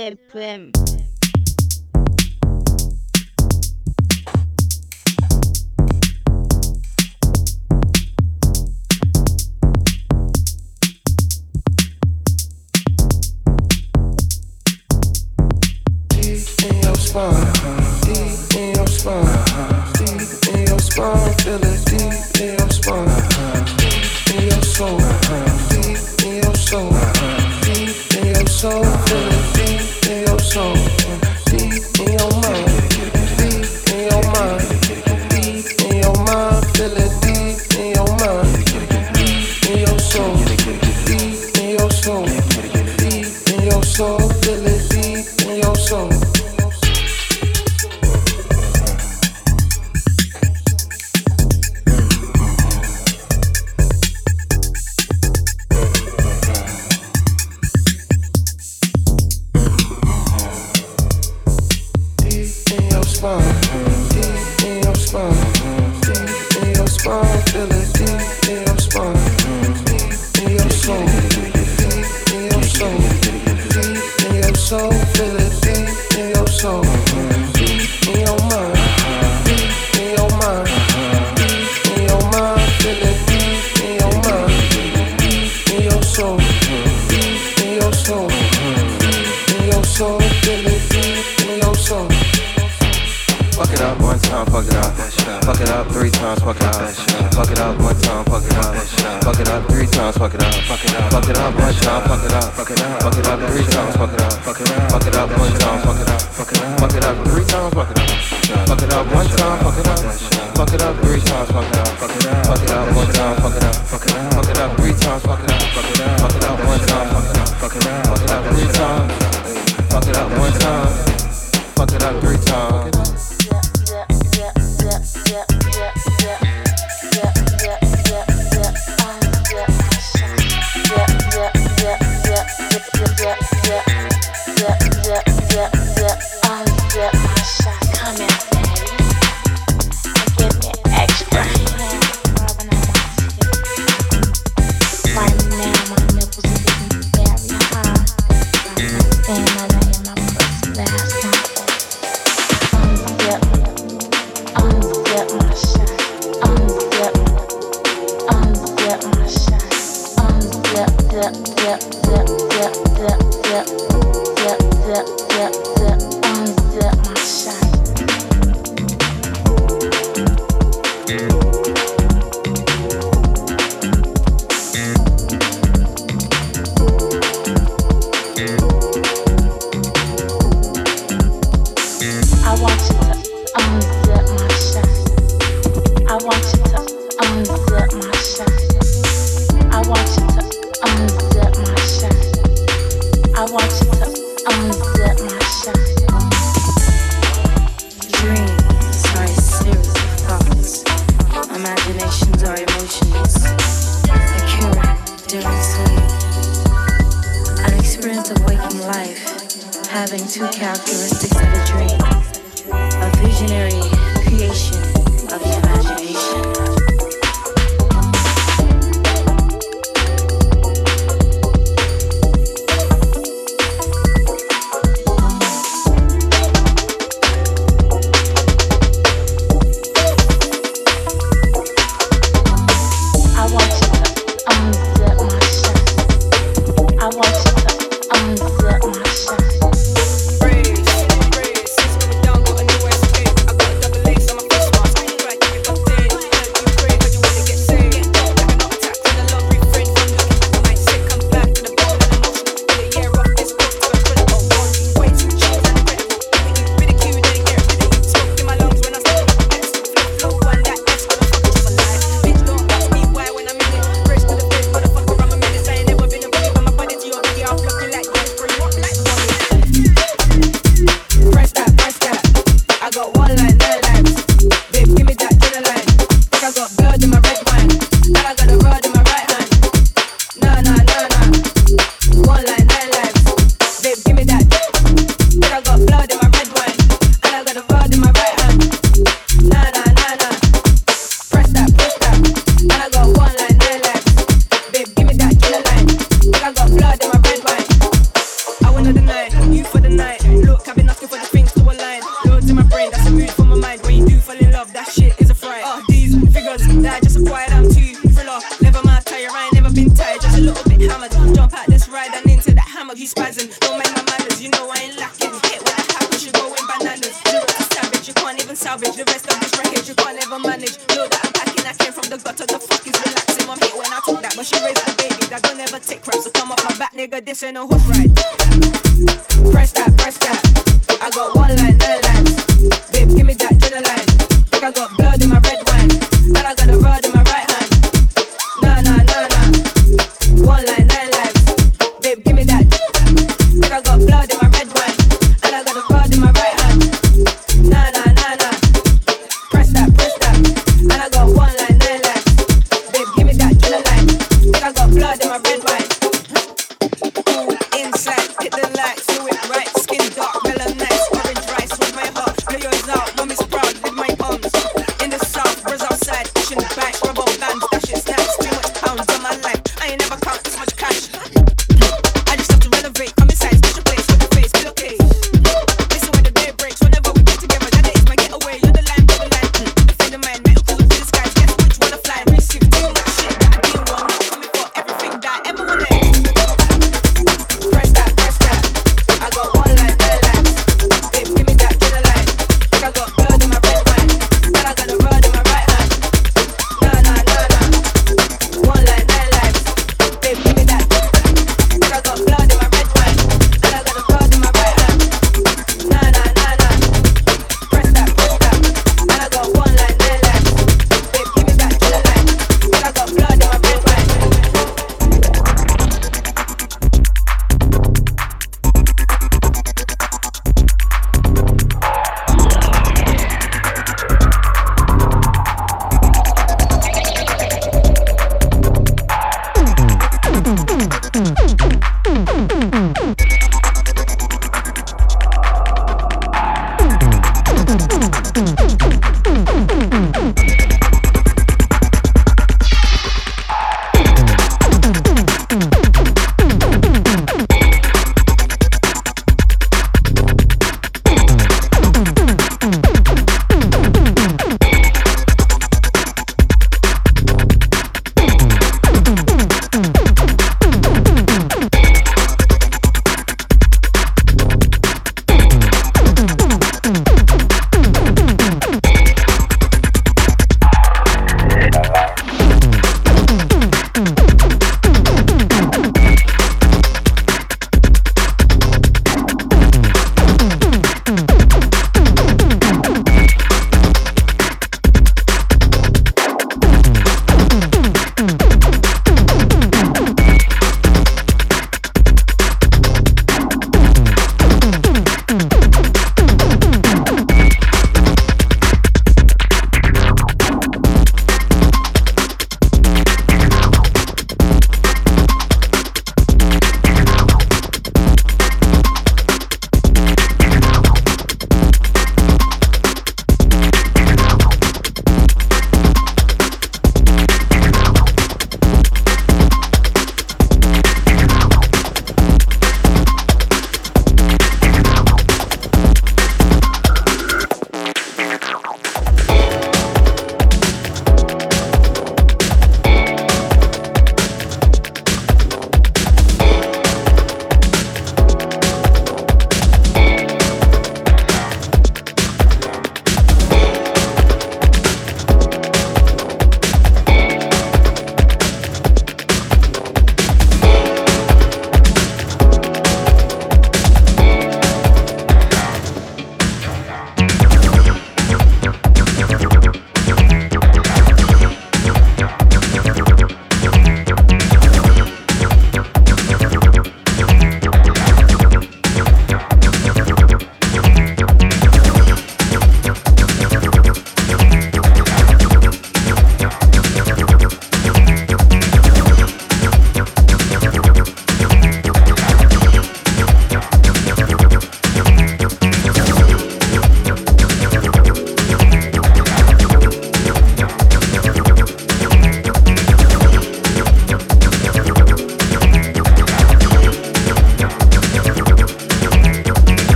FM. fuck it up three times, fuck it up. Fuck it up one time, fuck it up. Fuck it up three times, fuck it up. Fuck it up one time, fuck it up. Fuck it up three times, fuck it up. Fuck it up one time, fuck it up. Fuck it up three times. Fuck it up one time. Fuck it up three times.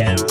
down.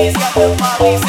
He's got the bodies.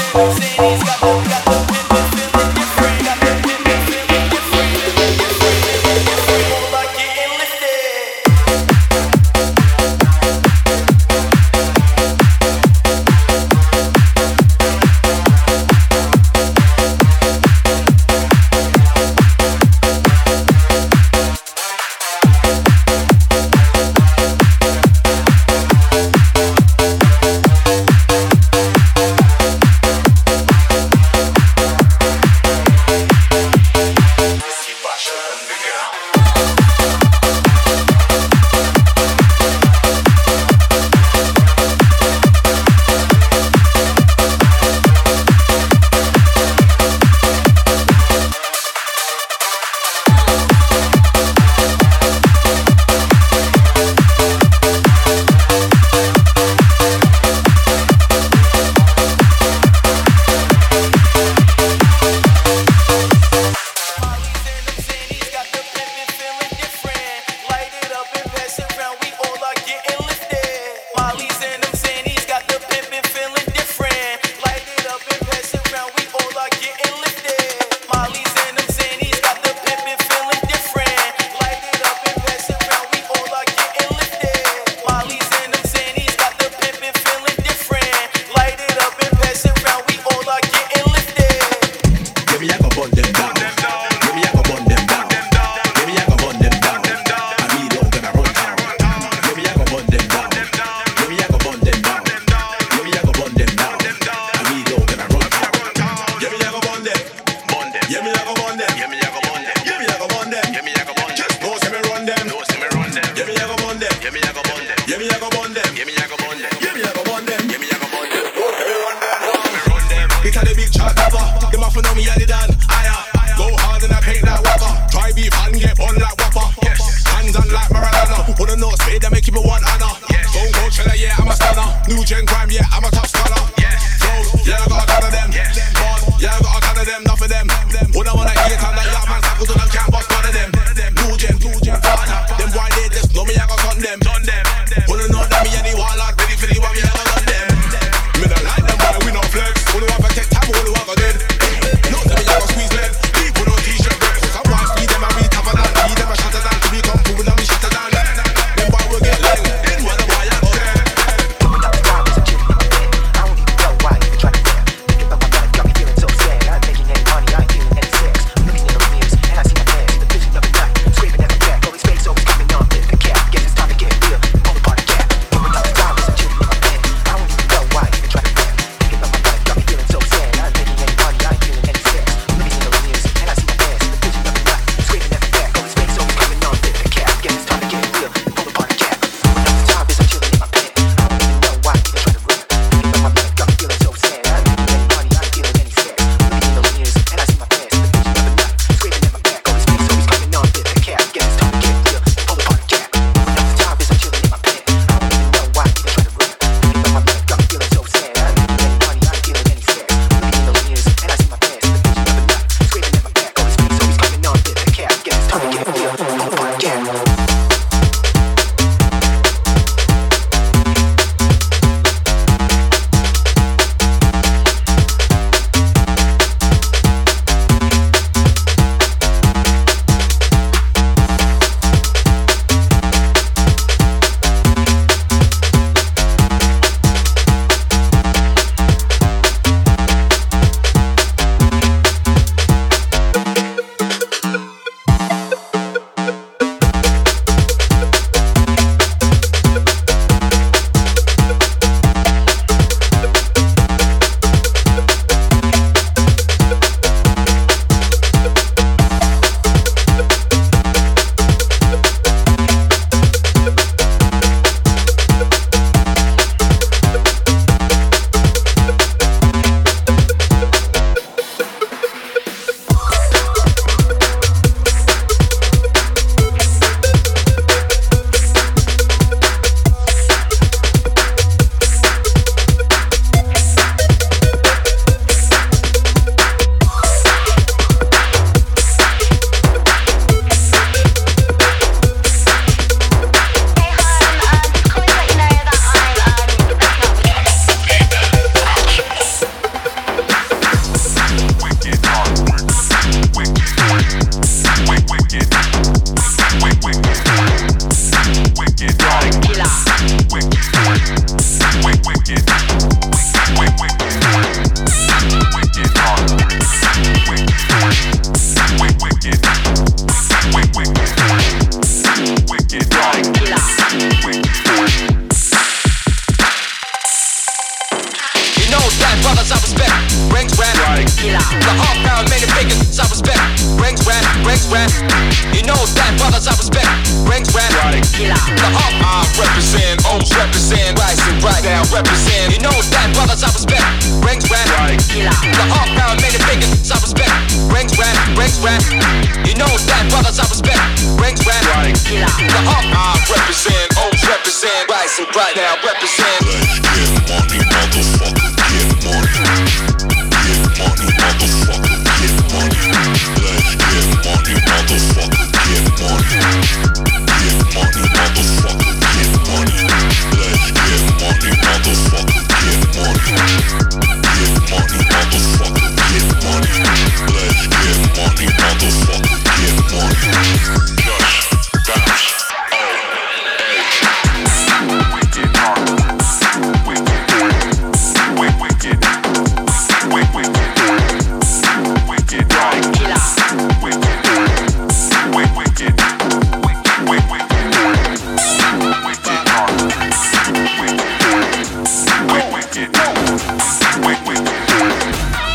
Wait, wait.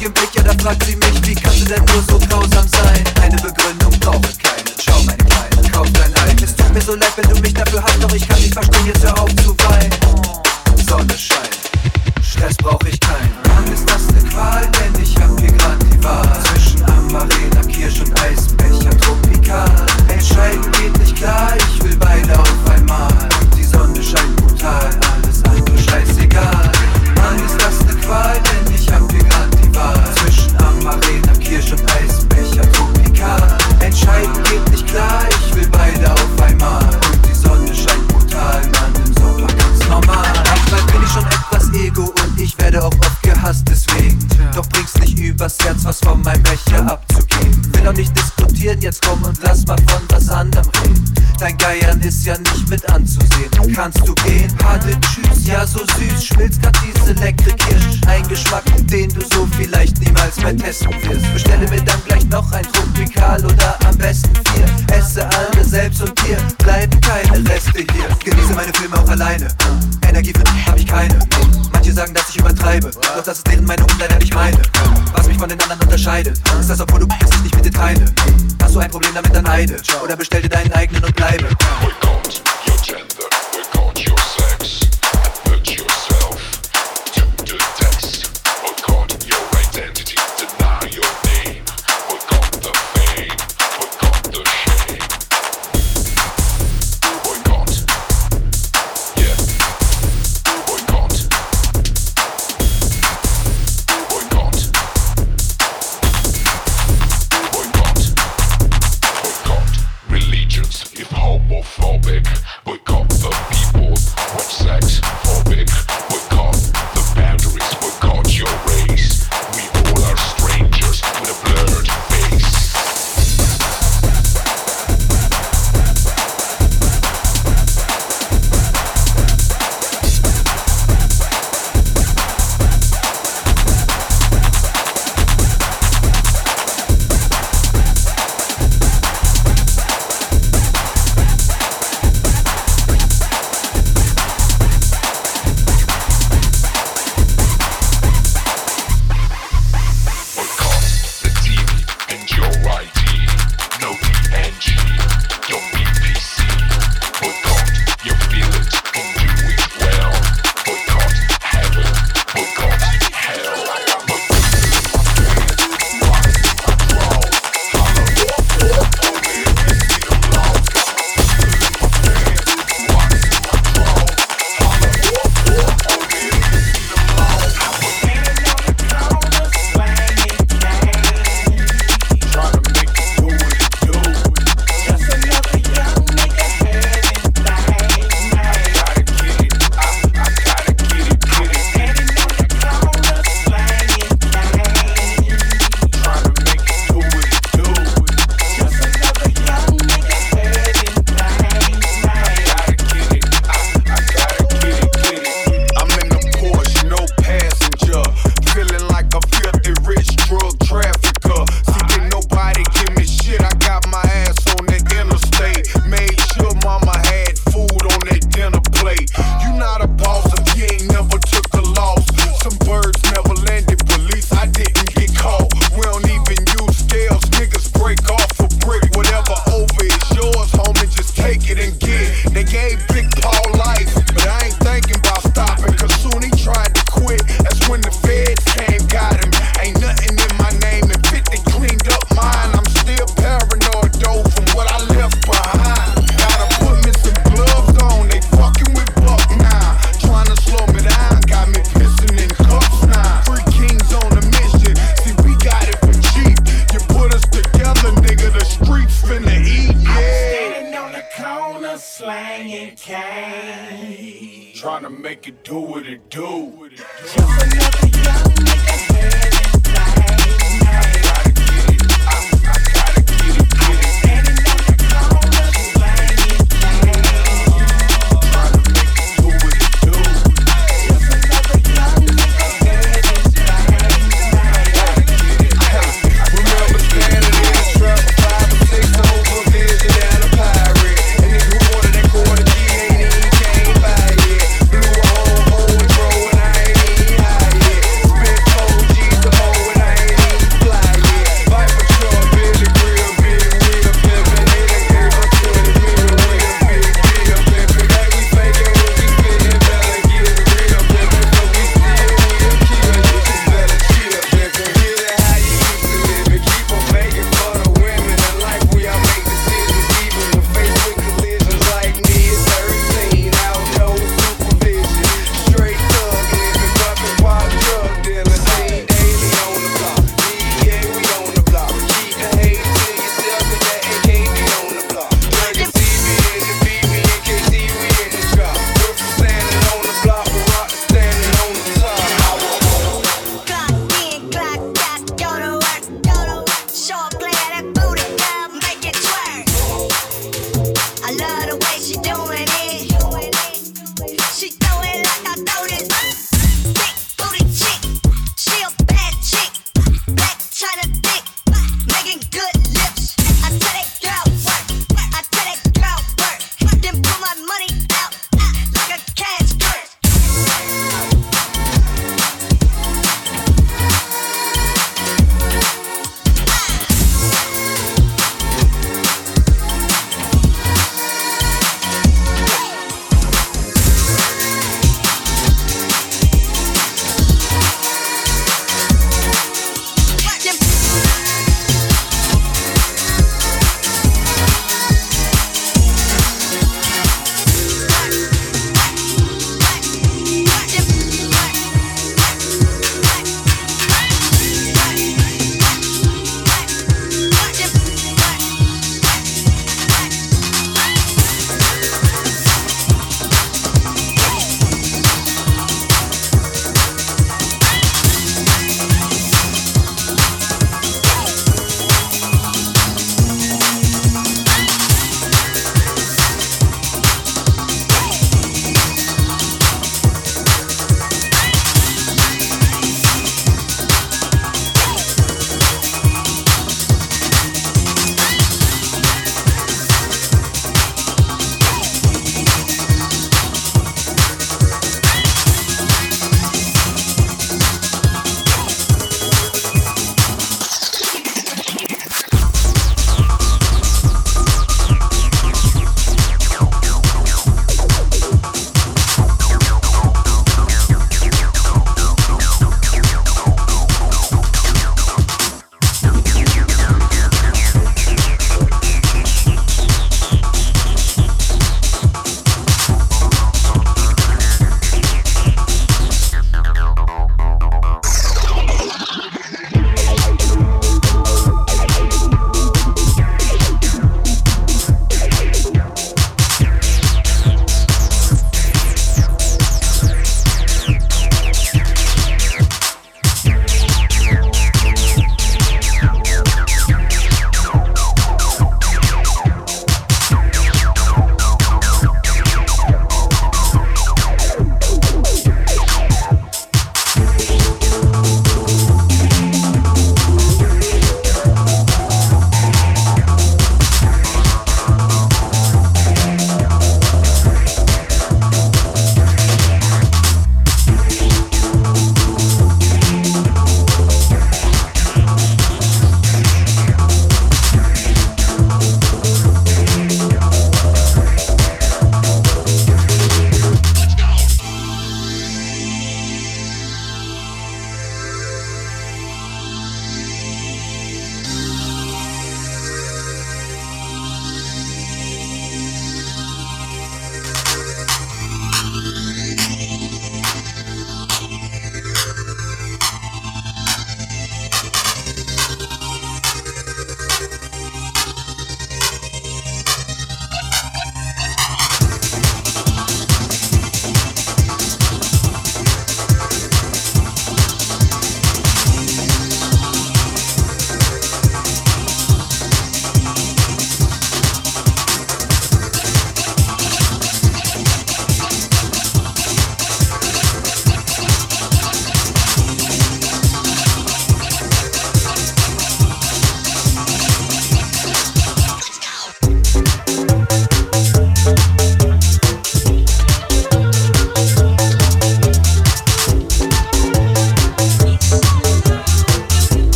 ihrem Blick, ja, da fragt sie mich, wie kannst du denn nur so grausam homophobic, but got